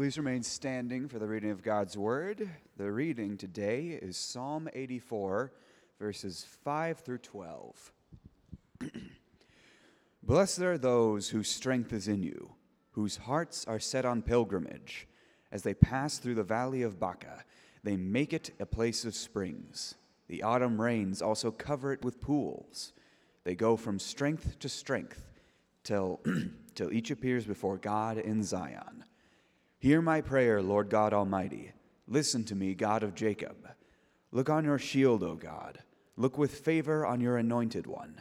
Please remain standing for the reading of God's Word. The reading today is Psalm 84, verses 5 through 12. Blessed are those whose strength is in you, whose hearts are set on pilgrimage. As they pass through the valley of Baca, they make it a place of springs. The autumn rains also cover it with pools. They go from strength to strength till, till each appears before God in Zion. Hear my prayer, Lord God Almighty. Listen to me, God of Jacob. Look on your shield, O God. Look with favor on your anointed one.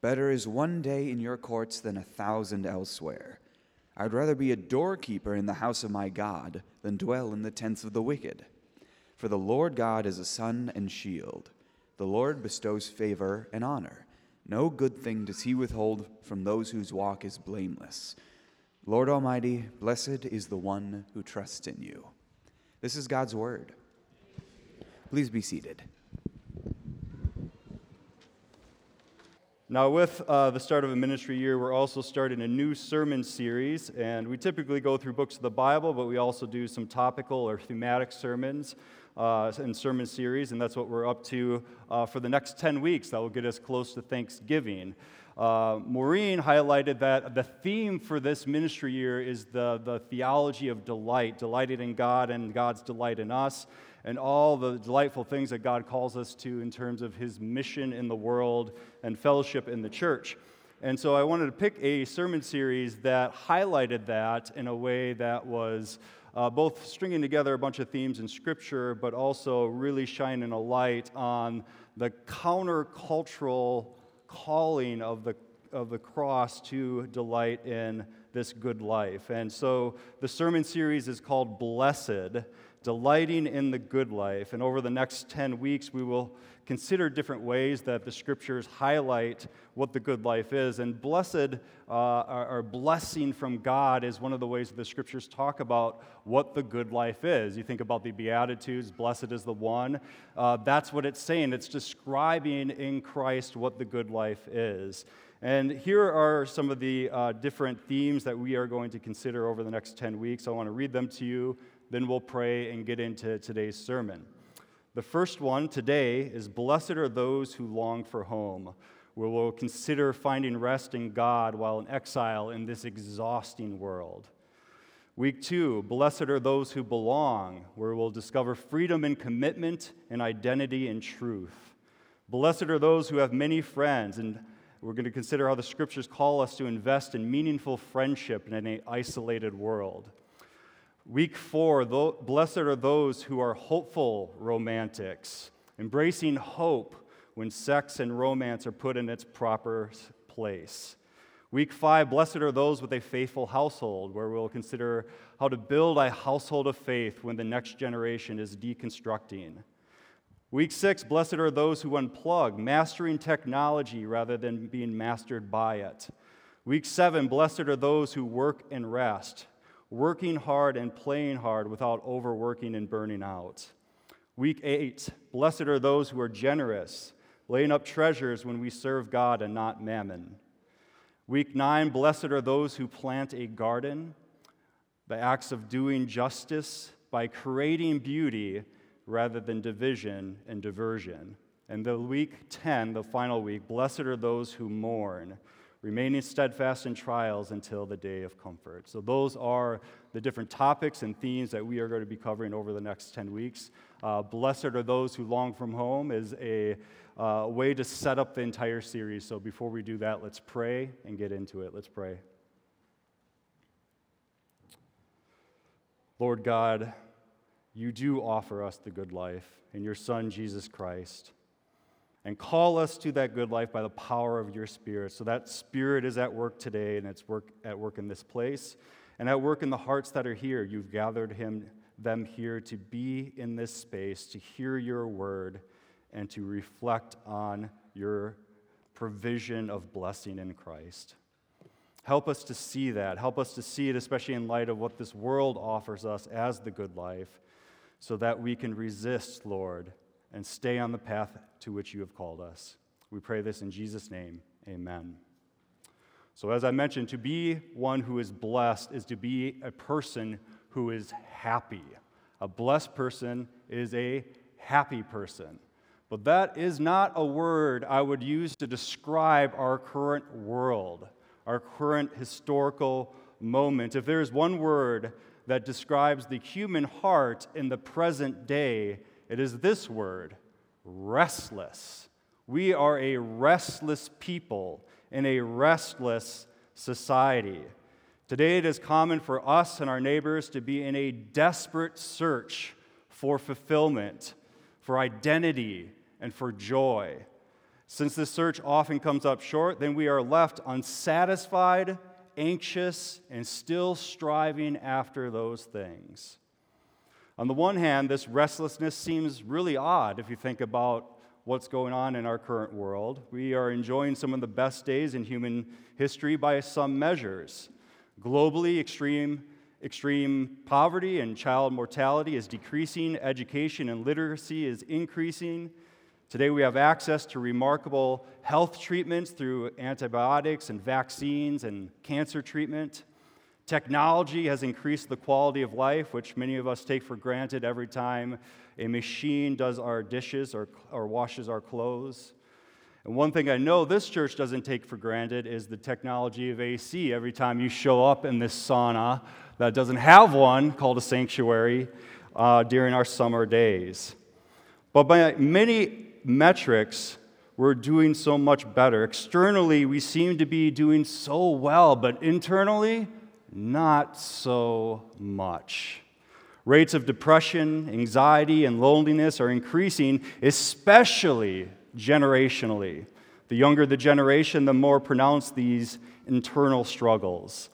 Better is one day in your courts than a thousand elsewhere. I'd rather be a doorkeeper in the house of my God than dwell in the tents of the wicked. For the Lord God is a sun and shield. The Lord bestows favor and honor. No good thing does he withhold from those whose walk is blameless. Lord Almighty, blessed is the one who trusts in you. This is God's word. Please be seated. Now, with uh, the start of a ministry year, we're also starting a new sermon series, and we typically go through books of the Bible, but we also do some topical or thematic sermons uh, and sermon series, and that's what we're up to uh, for the next 10 weeks. That will get us close to Thanksgiving. Uh, Maureen highlighted that the theme for this ministry year is the, the theology of delight, delighted in God and God's delight in us, and all the delightful things that God calls us to in terms of his mission in the world and fellowship in the church. And so I wanted to pick a sermon series that highlighted that in a way that was uh, both stringing together a bunch of themes in Scripture, but also really shining a light on the countercultural calling of the, of the cross to delight in this good life. And so the sermon series is called Blessed, Delighting in the Good Life. And over the next 10 weeks, we will consider different ways that the scriptures highlight what the good life is. And blessed uh, or blessing from God is one of the ways that the scriptures talk about what the good life is. You think about the Beatitudes, blessed is the one. Uh, that's what it's saying. It's describing in Christ what the good life is. And here are some of the uh, different themes that we are going to consider over the next 10 weeks. I want to read them to you, then we'll pray and get into today's sermon. The first one today is Blessed are those who long for home, where we'll consider finding rest in God while in exile in this exhausting world. Week two, Blessed are those who belong, where we'll discover freedom and commitment and identity and truth. Blessed are those who have many friends, and we're going to consider how the scriptures call us to invest in meaningful friendship in an isolated world. Week four, blessed are those who are hopeful romantics, embracing hope when sex and romance are put in its proper place. Week five, blessed are those with a faithful household, where we'll consider how to build a household of faith when the next generation is deconstructing. Week six, blessed are those who unplug, mastering technology rather than being mastered by it. Week seven, blessed are those who work and rest, working hard and playing hard without overworking and burning out. Week eight, blessed are those who are generous, laying up treasures when we serve God and not mammon. Week nine, blessed are those who plant a garden, the acts of doing justice by creating beauty rather than division and diversion. And the week 10, the final week, blessed are those who mourn remaining steadfast in trials until the day of comfort. So, those are the different topics and themes that we are going to be covering over the next 10 weeks. Uh, Blessed are those who long from home is a uh, way to set up the entire series. So, before we do that, let's pray and get into it. Let's pray. Lord God, you do offer us the good life in your Son, Jesus Christ and call us to that good life by the power of your spirit. So that spirit is at work today and it's work at work in this place and at work in the hearts that are here. You've gathered him them here to be in this space, to hear your word and to reflect on your provision of blessing in Christ. Help us to see that. Help us to see it, especially in light of what this world offers us as the good life, so that we can resist, Lord, and stay on the path to which you have called us. We pray this in Jesus' name. Amen. So, as I mentioned, to be one who is blessed is to be a person who is happy. A blessed person is a happy person. But that is not a word I would use to describe our current world, our current historical moment. If there is one word that describes the human heart in the present day, it is this word restless. We are a restless people in a restless society. Today, it is common for us and our neighbors to be in a desperate search for fulfillment, for identity, and for joy. Since this search often comes up short, then we are left unsatisfied, anxious, and still striving after those things. On the one hand, this restlessness seems really odd if you think about what's going on in our current world. We are enjoying some of the best days in human history by some measures. Globally, extreme, extreme poverty and child mortality is decreasing, education and literacy is increasing. Today, we have access to remarkable health treatments through antibiotics and vaccines and cancer treatment. Technology has increased the quality of life, which many of us take for granted every time a machine does our dishes or, or washes our clothes. And one thing I know this church doesn't take for granted is the technology of AC. Every time you show up in this sauna that doesn't have one called a sanctuary uh, during our summer days. But by many metrics, we're doing so much better. Externally, we seem to be doing so well, but internally, not so much. Rates of depression, anxiety, and loneliness are increasing, especially generationally. The younger the generation, the more pronounced these internal struggles.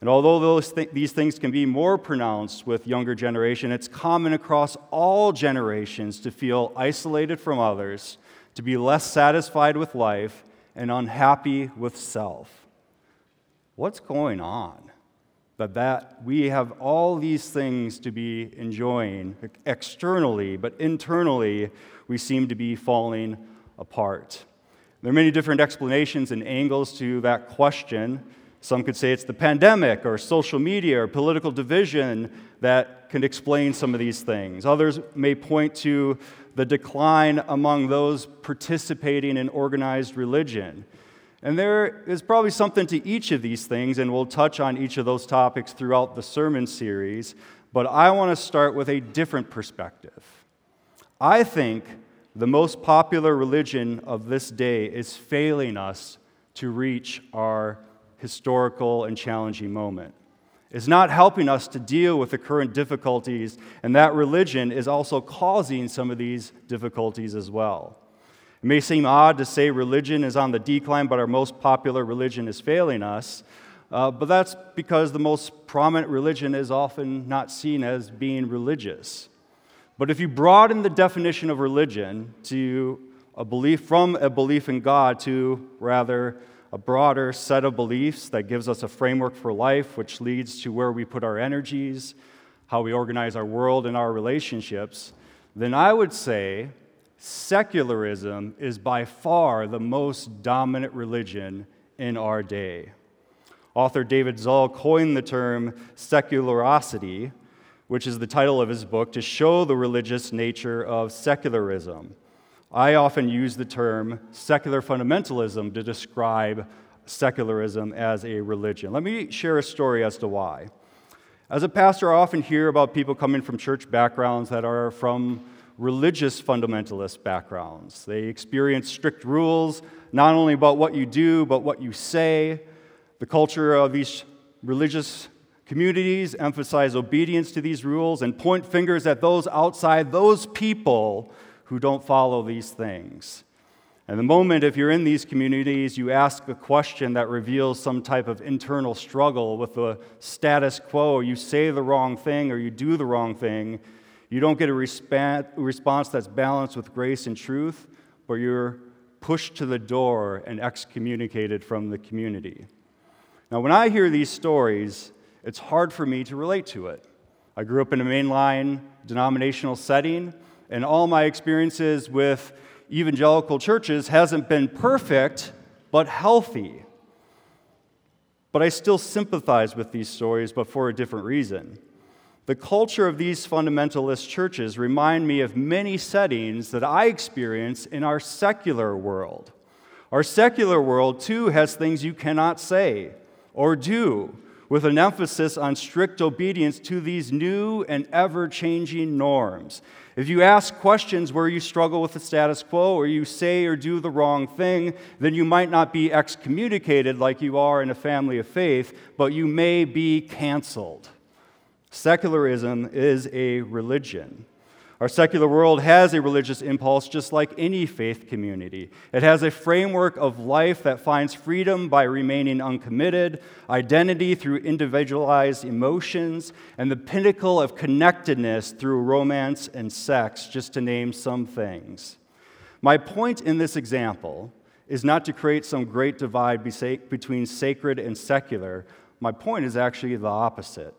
And although those th- these things can be more pronounced with younger generation, it's common across all generations to feel isolated from others, to be less satisfied with life, and unhappy with self. What's going on? That, that we have all these things to be enjoying externally, but internally we seem to be falling apart. There are many different explanations and angles to that question. Some could say it's the pandemic or social media or political division that can explain some of these things. Others may point to the decline among those participating in organized religion. And there is probably something to each of these things, and we'll touch on each of those topics throughout the sermon series. But I want to start with a different perspective. I think the most popular religion of this day is failing us to reach our historical and challenging moment. Is not helping us to deal with the current difficulties, and that religion is also causing some of these difficulties as well. It may seem odd to say religion is on the decline, but our most popular religion is failing us. Uh, but that's because the most prominent religion is often not seen as being religious. But if you broaden the definition of religion to a belief from a belief in God to rather a broader set of beliefs that gives us a framework for life, which leads to where we put our energies, how we organize our world and our relationships, then I would say secularism is by far the most dominant religion in our day. Author David Zahl coined the term seculosity, which is the title of his book, to show the religious nature of secularism. I often use the term secular fundamentalism to describe secularism as a religion. Let me share a story as to why. As a pastor, I often hear about people coming from church backgrounds that are from religious fundamentalist backgrounds. They experience strict rules, not only about what you do, but what you say. The culture of these religious communities emphasize obedience to these rules and point fingers at those outside those people who don't follow these things. And the moment, if you're in these communities, you ask a question that reveals some type of internal struggle with the status quo, you say the wrong thing or you do the wrong thing, you don't get a response that's balanced with grace and truth, but you're pushed to the door and excommunicated from the community. Now, when I hear these stories, it's hard for me to relate to it. I grew up in a mainline denominational setting and all my experiences with evangelical churches hasn't been perfect, but healthy. But I still sympathize with these stories, but for a different reason. The culture of these fundamentalist churches remind me of many settings that I experience in our secular world. Our secular world, too, has things you cannot say or do, with an emphasis on strict obedience to these new and ever changing norms. If you ask questions where you struggle with the status quo or you say or do the wrong thing, then you might not be excommunicated like you are in a family of faith, but you may be canceled. Secularism is a religion. Our secular world has a religious impulse just like any faith community. It has a framework of life that finds freedom by remaining uncommitted, identity through individualized emotions, and the pinnacle of connectedness through romance and sex, just to name some things. My point in this example is not to create some great divide between sacred and secular. My point is actually the opposite.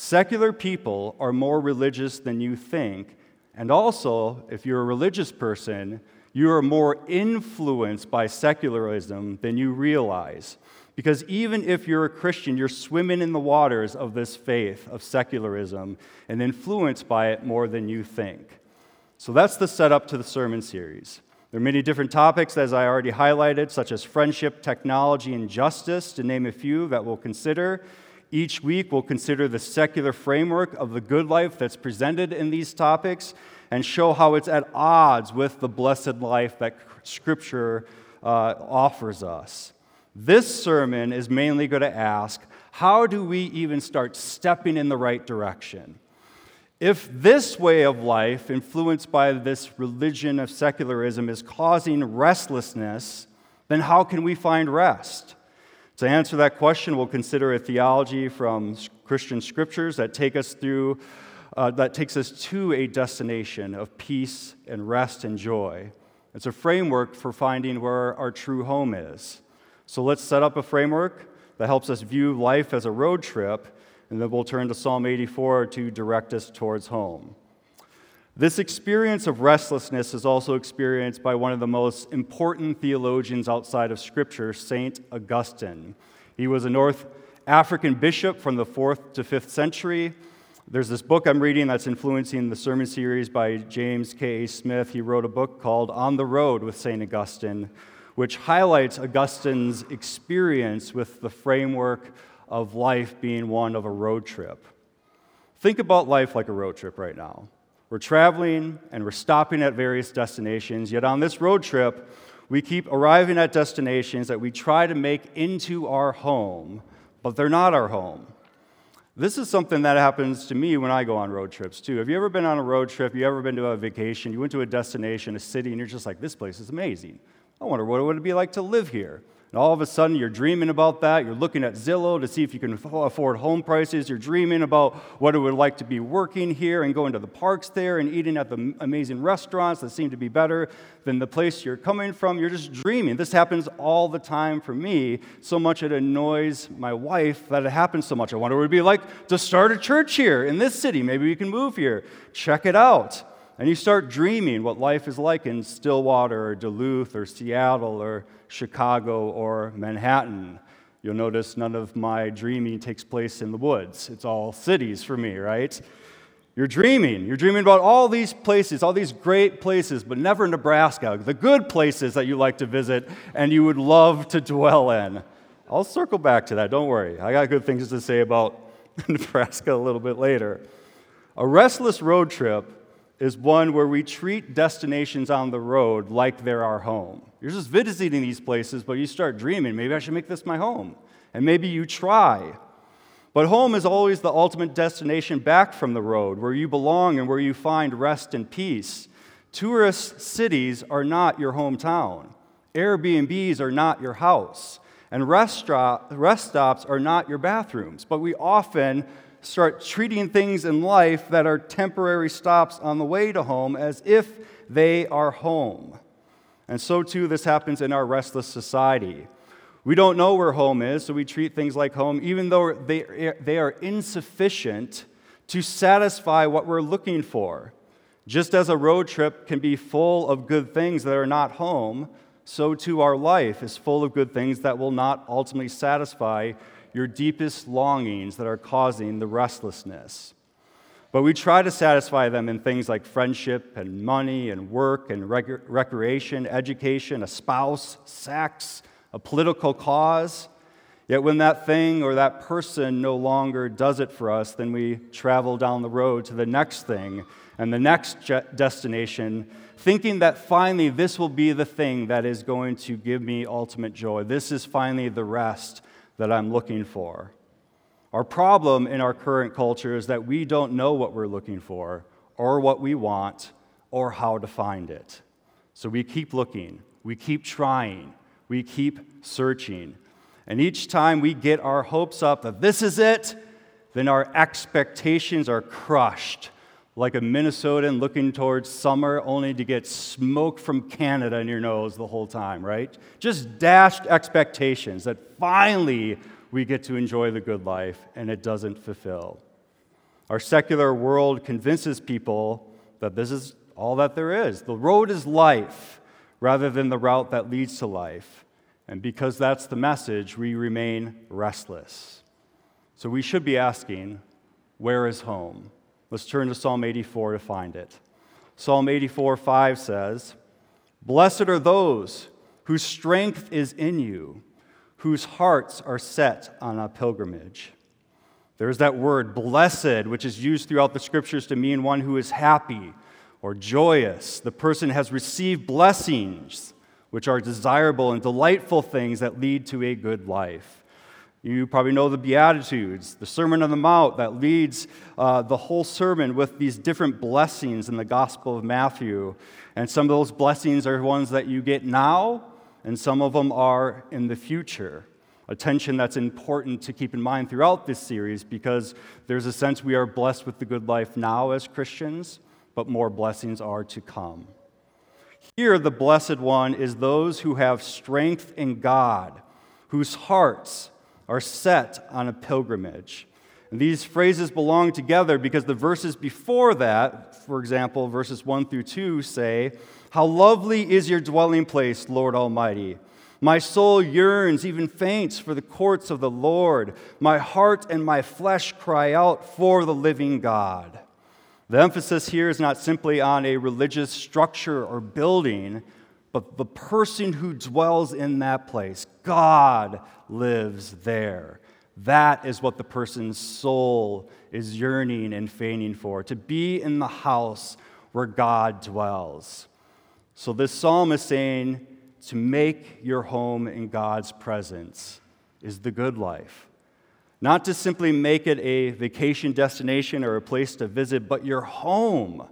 Secular people are more religious than you think. And also, if you're a religious person, you are more influenced by secularism than you realize. Because even if you're a Christian, you're swimming in the waters of this faith of secularism and influenced by it more than you think. So that's the setup to the sermon series. There are many different topics, as I already highlighted, such as friendship, technology, and justice, to name a few that we'll consider. Each week, we'll consider the secular framework of the good life that's presented in these topics and show how it's at odds with the blessed life that Scripture uh, offers us. This sermon is mainly going to ask how do we even start stepping in the right direction? If this way of life, influenced by this religion of secularism, is causing restlessness, then how can we find rest? To answer that question, we'll consider a theology from Christian scriptures that take us through, uh, that takes us to a destination of peace and rest and joy. It's a framework for finding where our true home is. So let's set up a framework that helps us view life as a road trip, and then we'll turn to Psalm 84 to direct us towards home. This experience of restlessness is also experienced by one of the most important theologians outside of Scripture, St. Augustine. He was a North African bishop from the 4th to 5th century. There's this book I'm reading that's influencing the sermon series by James K. A. Smith. He wrote a book called On the Road with St. Augustine, which highlights Augustine's experience with the framework of life being one of a road trip. Think about life like a road trip right now. We're traveling and we're stopping at various destinations, yet on this road trip, we keep arriving at destinations that we try to make into our home, but they're not our home. This is something that happens to me when I go on road trips too. Have you ever been on a road trip? You ever been to a vacation? You went to a destination, a city, and you're just like, this place is amazing. I wonder what it would be like to live here. And all of a sudden, you're dreaming about that. You're looking at Zillow to see if you can afford home prices. You're dreaming about what it would like to be working here and going to the parks there and eating at the amazing restaurants that seem to be better than the place you're coming from. You're just dreaming. This happens all the time for me. So much it annoys my wife that it happens so much. I wonder what it would be like to start a church here in this city. Maybe we can move here. Check it out. And you start dreaming what life is like in Stillwater or Duluth or Seattle or Chicago or Manhattan. You'll notice none of my dreaming takes place in the woods. It's all cities for me, right? You're dreaming. You're dreaming about all these places, all these great places, but never Nebraska, the good places that you like to visit and you would love to dwell in. I'll circle back to that, don't worry. I got good things to say about Nebraska a little bit later. A restless road trip is one where we treat destinations on the road like they're our home. You're just visiting these places, but you start dreaming, maybe I should make this my home. And maybe you try. But home is always the ultimate destination back from the road, where you belong and where you find rest and peace. Tourist cities are not your hometown. Airbnbs are not your house. And rest, stops are not your bathrooms. But we often start treating things in life that are temporary stops on the way to home as if they are home. And so too, this happens in our restless society. We don't know where home is, so we treat things like home, even though they, they are insufficient to satisfy what we're looking for. Just as a road trip can be full of good things that are not home, so too our life is full of good things that will not ultimately satisfy your deepest longings that are causing the restlessness. But we try to satisfy them in things like friendship and money and work and rec- recreation, education, a spouse, sex, a political cause. Yet when that thing or that person no longer does it for us, then we travel down the road to the next thing and the next destination, thinking that finally this will be the thing that is going to give me ultimate joy. This is finally the rest that I'm looking for. Our problem in our current culture is that we don't know what we're looking for, or what we want, or how to find it. So we keep looking, we keep trying, we keep searching. And each time we get our hopes up that this is it, then our expectations are crushed like a Minnesotan looking towards summer only to get smoke from Canada in your nose the whole time, right? Just dashed expectations that finally we get to enjoy the good life and it doesn't fulfill. Our secular world convinces people that this is all that there is. The road is life rather than the route that leads to life. And because that's the message, we remain restless. So we should be asking, where is home? Let's turn to Psalm 84 to find it. Psalm 84 5 says, Blessed are those whose strength is in you whose hearts are set on a pilgrimage. There's that word, blessed, which is used throughout the scriptures to mean one who is happy or joyous. The person has received blessings, which are desirable and delightful things that lead to a good life. You probably know the Beatitudes, the Sermon on the Mount that leads uh, the whole sermon with these different blessings in the Gospel of Matthew. And some of those blessings are ones that you get now, and some of them are in the future. A tension that's important to keep in mind throughout this series because there's a sense we are blessed with the good life now as Christians, but more blessings are to come. Here, the blessed one is those who have strength in God, whose hearts are set on a pilgrimage. And these phrases belong together because the verses before that, for example, verses 1 through 2, say, how lovely is your dwelling place, Lord Almighty. My soul yearns, even faints, for the courts of the Lord. My heart and my flesh cry out for the living God. The emphasis here is not simply on a religious structure or building, but the person who dwells in that place. God lives there. That is what the person's soul is yearning and fainting for to be in the house where God dwells. So, this psalm is saying to make your home in God's presence is the good life. Not to simply make it a vacation destination or a place to visit, but your home.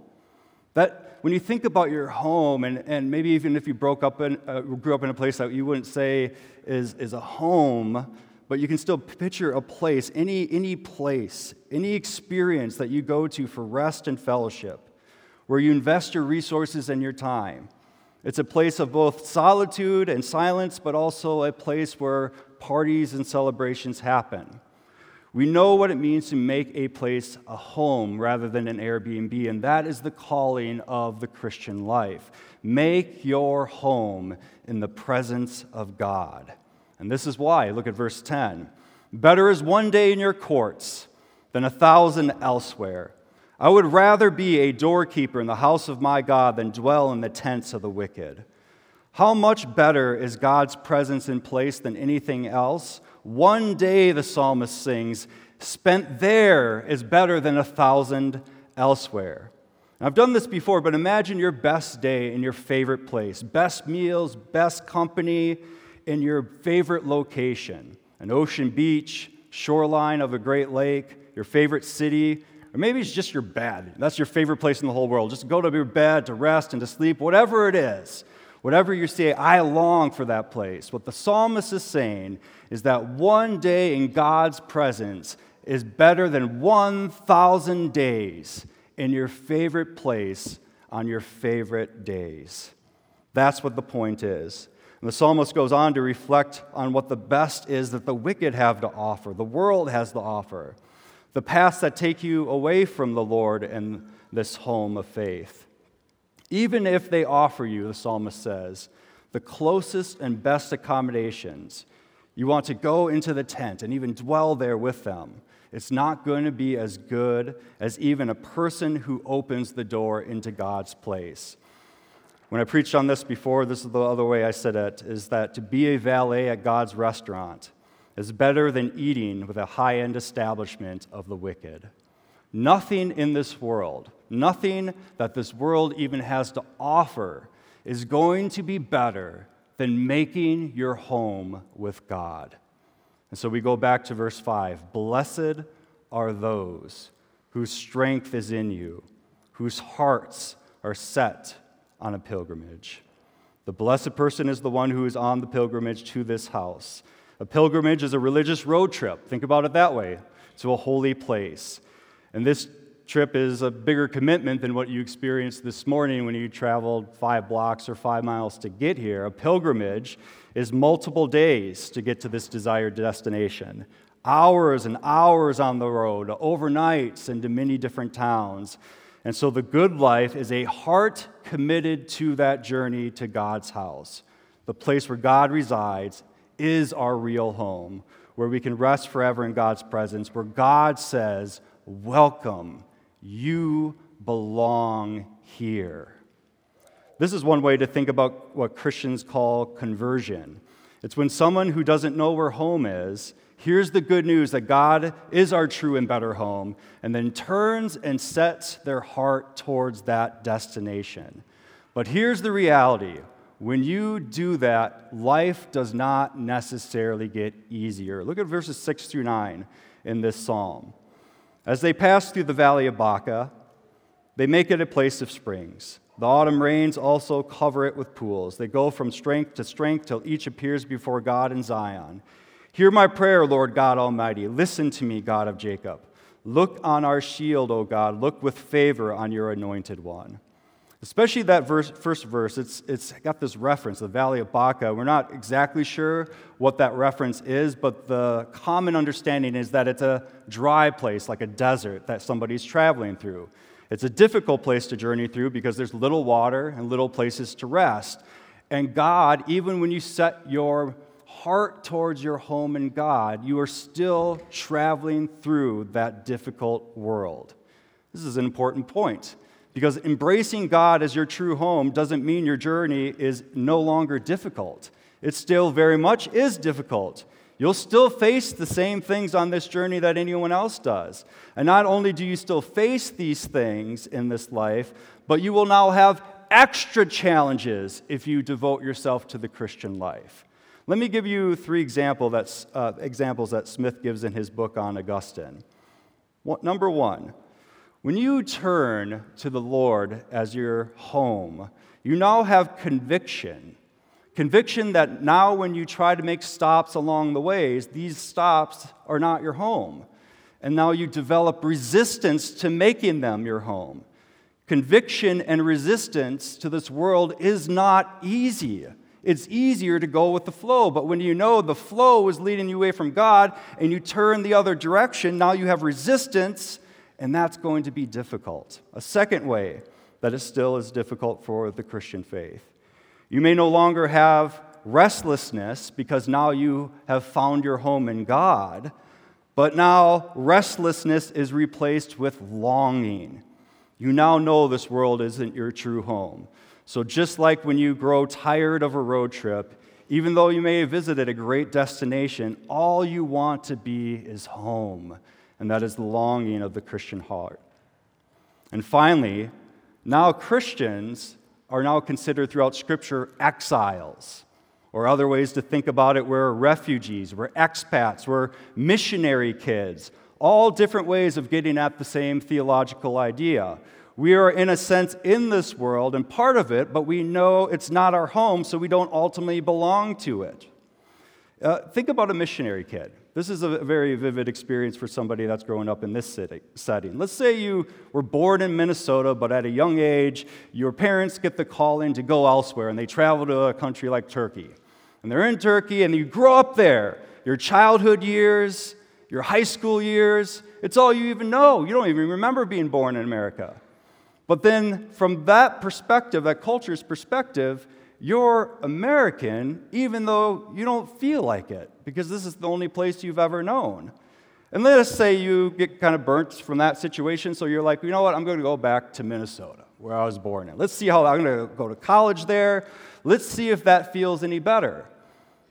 That when you think about your home, and, and maybe even if you broke up in, uh, grew up in a place that you wouldn't say is, is a home, but you can still picture a place, any, any place, any experience that you go to for rest and fellowship, where you invest your resources and your time. It's a place of both solitude and silence, but also a place where parties and celebrations happen. We know what it means to make a place a home rather than an Airbnb, and that is the calling of the Christian life. Make your home in the presence of God. And this is why. Look at verse 10. Better is one day in your courts than a thousand elsewhere. I would rather be a doorkeeper in the house of my God than dwell in the tents of the wicked. How much better is God's presence in place than anything else? One day, the psalmist sings, spent there is better than a thousand elsewhere. I've done this before, but imagine your best day in your favorite place best meals, best company in your favorite location an ocean beach, shoreline of a great lake, your favorite city, or maybe it's just your bed. That's your favorite place in the whole world. Just go to your bed to rest and to sleep, whatever it is. Whatever you say, I long for that place. What the psalmist is saying is that one day in God's presence is better than 1,000 days in your favorite place on your favorite days. That's what the point is. And the psalmist goes on to reflect on what the best is that the wicked have to offer, the world has to offer the paths that take you away from the Lord and this home of faith. Even if they offer you, the psalmist says, the closest and best accommodations, you want to go into the tent and even dwell there with them. It's not going to be as good as even a person who opens the door into God's place. When I preached on this before, this is the other way I said it is that to be a valet at God's restaurant is better than eating with a high end establishment of the wicked. Nothing in this world, nothing that this world even has to offer, is going to be better than making your home with God. And so we go back to verse 5 Blessed are those whose strength is in you, whose hearts are set on a pilgrimage. The blessed person is the one who is on the pilgrimage to this house. A pilgrimage is a religious road trip. Think about it that way to a holy place. And this trip is a bigger commitment than what you experienced this morning when you traveled five blocks or five miles to get here. A pilgrimage is multiple days to get to this desired destination. Hours and hours on the road, overnights into many different towns. And so the good life is a heart committed to that journey to God's house. The place where God resides is our real home, where we can rest forever in God's presence, where God says, Welcome, you belong here. This is one way to think about what Christians call conversion. It's when someone who doesn't know where home is hears the good news that God is our true and better home, and then turns and sets their heart towards that destination. But here's the reality when you do that, life does not necessarily get easier. Look at verses 6 through 9 in this psalm. As they pass through the valley of Baca, they make it a place of springs. The autumn rains also cover it with pools. They go from strength to strength till each appears before God in Zion. Hear my prayer, Lord God Almighty. Listen to me, God of Jacob. Look on our shield, O God. Look with favor on your anointed one. Especially that verse, first verse, it's, it's got this reference, the Valley of Baca. We're not exactly sure what that reference is, but the common understanding is that it's a dry place, like a desert that somebody's traveling through. It's a difficult place to journey through because there's little water and little places to rest. And God, even when you set your heart towards your home in God, you are still traveling through that difficult world. This is an important point because embracing God as your true home doesn't mean your journey is no longer difficult. It still very much is difficult. You'll still face the same things on this journey that anyone else does. And not only do you still face these things in this life, but you will now have extra challenges if you devote yourself to the Christian life. Let me give you three example that's, uh, examples that Smith gives in his book on Augustine. number one, when you turn to the Lord as your home, you now have conviction. Conviction that now, when you try to make stops along the ways, these stops are not your home. And now you develop resistance to making them your home. Conviction and resistance to this world is not easy. It's easier to go with the flow, but when you know the flow is leading you away from God and you turn the other direction, now you have resistance and that's going to be difficult. A second way that it still is difficult for the Christian faith. You may no longer have restlessness because now you have found your home in God, but now restlessness is replaced with longing. You now know this world isn't your true home. So, just like when you grow tired of a road trip, even though you may have visited a great destination, all you want to be is home and that is the longing of the Christian heart. And finally, now Christians are now considered throughout Scripture exiles, or other ways to think about it, we're refugees, we're expats, we're missionary kids, all different ways of getting at the same theological idea. We are, in a sense, in this world and part of it, but we know it's not our home, so we don't ultimately belong to it. Uh, think about a missionary kid. This is a very vivid experience for somebody that's growing up in this city, setting. Let's say you were born in Minnesota, but at a young age, your parents get the call in to go elsewhere, and they travel to a country like Turkey. And they're in Turkey, and you grow up there. Your childhood years, your high school years, it's all you even know. You don't even remember being born in America. But then, from that perspective, that culture's perspective, you're American even though you don't feel like it, because this is the only place you've ever known. And let us say you get kind of burnt from that situation, so you're like, you know what, I'm going to go back to Minnesota, where I was born in. Let's see how I'm going to go to college there. Let's see if that feels any better.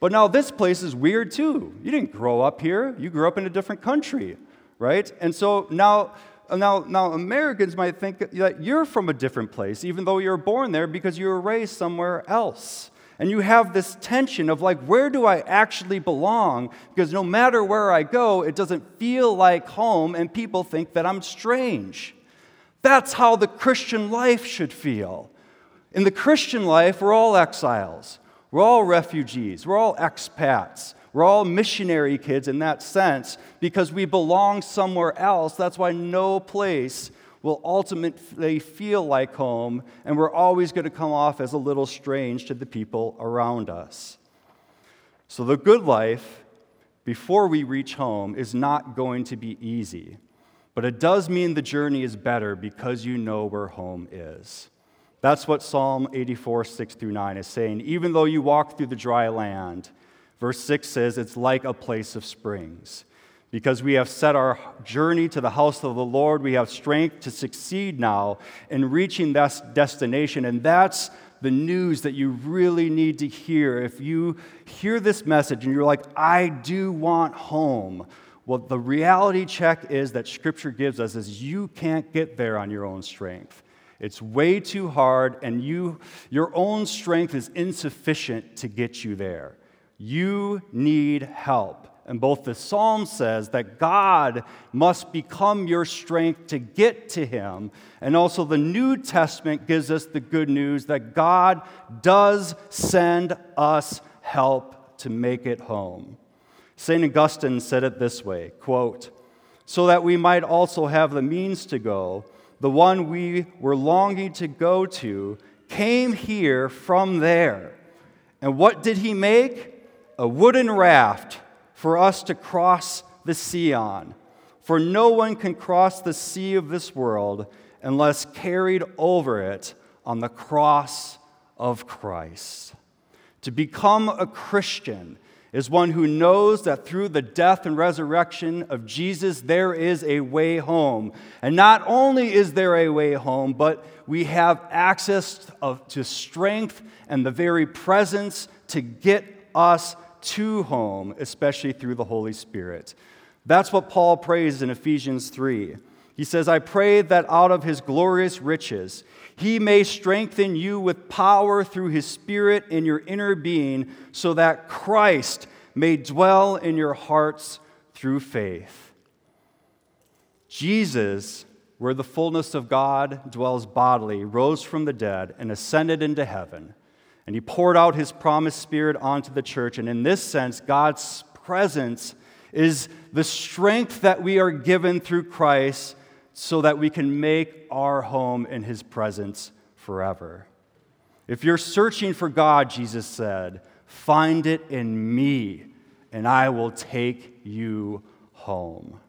But now this place is weird too. You didn't grow up here, you grew up in a different country, right? And so now, now, now Americans might think that you're from a different place, even though you're born there because you were raised somewhere else. And you have this tension of like, where do I actually belong? Because no matter where I go, it doesn't feel like home, and people think that I'm strange. That's how the Christian life should feel. In the Christian life, we're all exiles, we're all refugees, we're all expats. We're all missionary kids in that sense because we belong somewhere else. That's why no place will ultimately feel like home, and we're always going to come off as a little strange to the people around us. So, the good life before we reach home is not going to be easy, but it does mean the journey is better because you know where home is. That's what Psalm 84, 6 through 9 is saying. Even though you walk through the dry land, verse 6 says it's like a place of springs. Because we have set our journey to the house of the Lord, we have strength to succeed now in reaching that destination. And that's the news that you really need to hear. If you hear this message and you're like, I do want home, well, the reality check is that Scripture gives us is you can't get there on your own strength. It's way too hard, and you, your own strength is insufficient to get you there. You need help. And both the psalm says that God must become your strength to get to him. And also the New Testament gives us the good news that God does send us help to make it home. St. Augustine said it this way quote, so that we might also have the means to go, the one we were longing to go to came here from there. And what did he make? A wooden raft for us to cross the sea on. For no one can cross the sea of this world unless carried over it on the cross of Christ. To become a Christian is one who knows that through the death and resurrection of Jesus, there is a way home. And not only is there a way home, but we have access to strength and the very presence to get us to home, especially through the Holy Spirit. That's what Paul prays in Ephesians 3. He says, I pray that out of his glorious riches, he may strengthen you with power through his Spirit in your inner being, so that Christ may dwell in your hearts through faith. Jesus, where the fullness of God dwells bodily, rose from the dead and ascended into heaven and he poured out his promised spirit onto the church. And in this sense, God's presence is the strength that we are given through Christ so that we can make our home in his presence forever. If you're searching for God, Jesus said, find it in me, and I will take you home.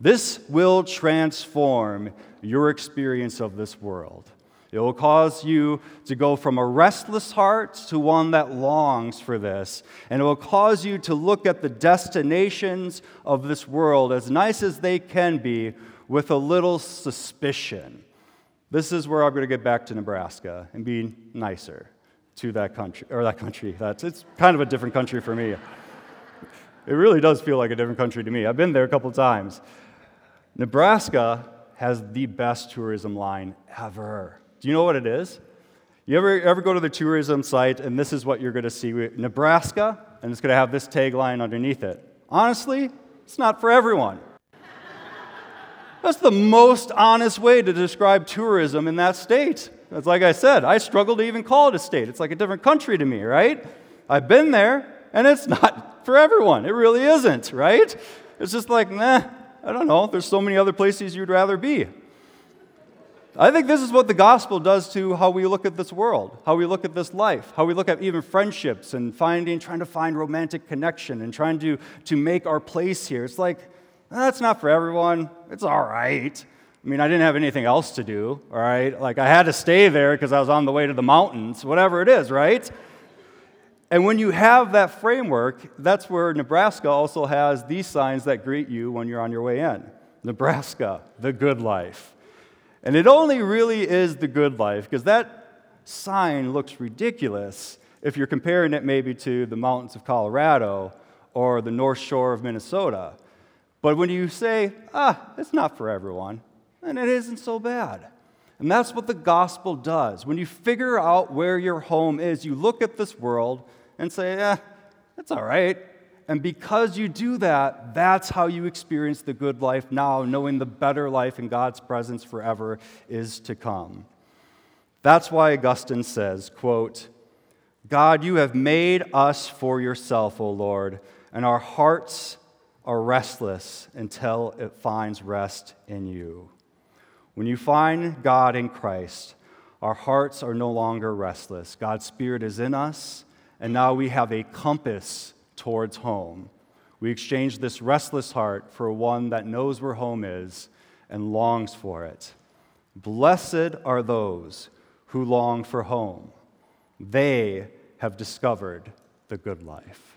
This will transform your experience of this world. It will cause you to go from a restless heart to one that longs for this. And it will cause you to look at the destinations of this world, as nice as they can be, with a little suspicion. This is where I'm going to get back to Nebraska and be nicer to that country, or that country. That's, it's kind of a different country for me. It really does feel like a different country to me. I've been there a couple times. Nebraska has the best tourism line ever. Do you know what it is? You ever, ever go to the tourism site and this is what you're going to see Nebraska, and it's going to have this tagline underneath it. Honestly, it's not for everyone. That's the most honest way to describe tourism in that state. It's like I said, I struggle to even call it a state. It's like a different country to me, right? I've been there, and it's not for everyone. It really isn't, right? It's just like, nah, I don't know. There's so many other places you'd rather be. I think this is what the gospel does to how we look at this world, how we look at this life, how we look at even friendships and finding, trying to find romantic connection and trying to, to make our place here. It's like, ah, that's not for everyone. It's all right. I mean, I didn't have anything else to do, all right? Like, I had to stay there because I was on the way to the mountains, whatever it is, right? And when you have that framework, that's where Nebraska also has these signs that greet you when you're on your way in Nebraska, the good life. And it only really is the good life because that sign looks ridiculous if you're comparing it maybe to the mountains of Colorado or the North Shore of Minnesota. But when you say, ah, it's not for everyone, then it isn't so bad. And that's what the gospel does. When you figure out where your home is, you look at this world and say, eh, it's all right. And because you do that, that's how you experience the good life now, knowing the better life in God's presence forever is to come. That's why Augustine says, quote, God, you have made us for yourself, O Lord, and our hearts are restless until it finds rest in you. When you find God in Christ, our hearts are no longer restless. God's Spirit is in us, and now we have a compass towards home. We exchange this restless heart for one that knows where home is and longs for it. Blessed are those who long for home. They have discovered the good life.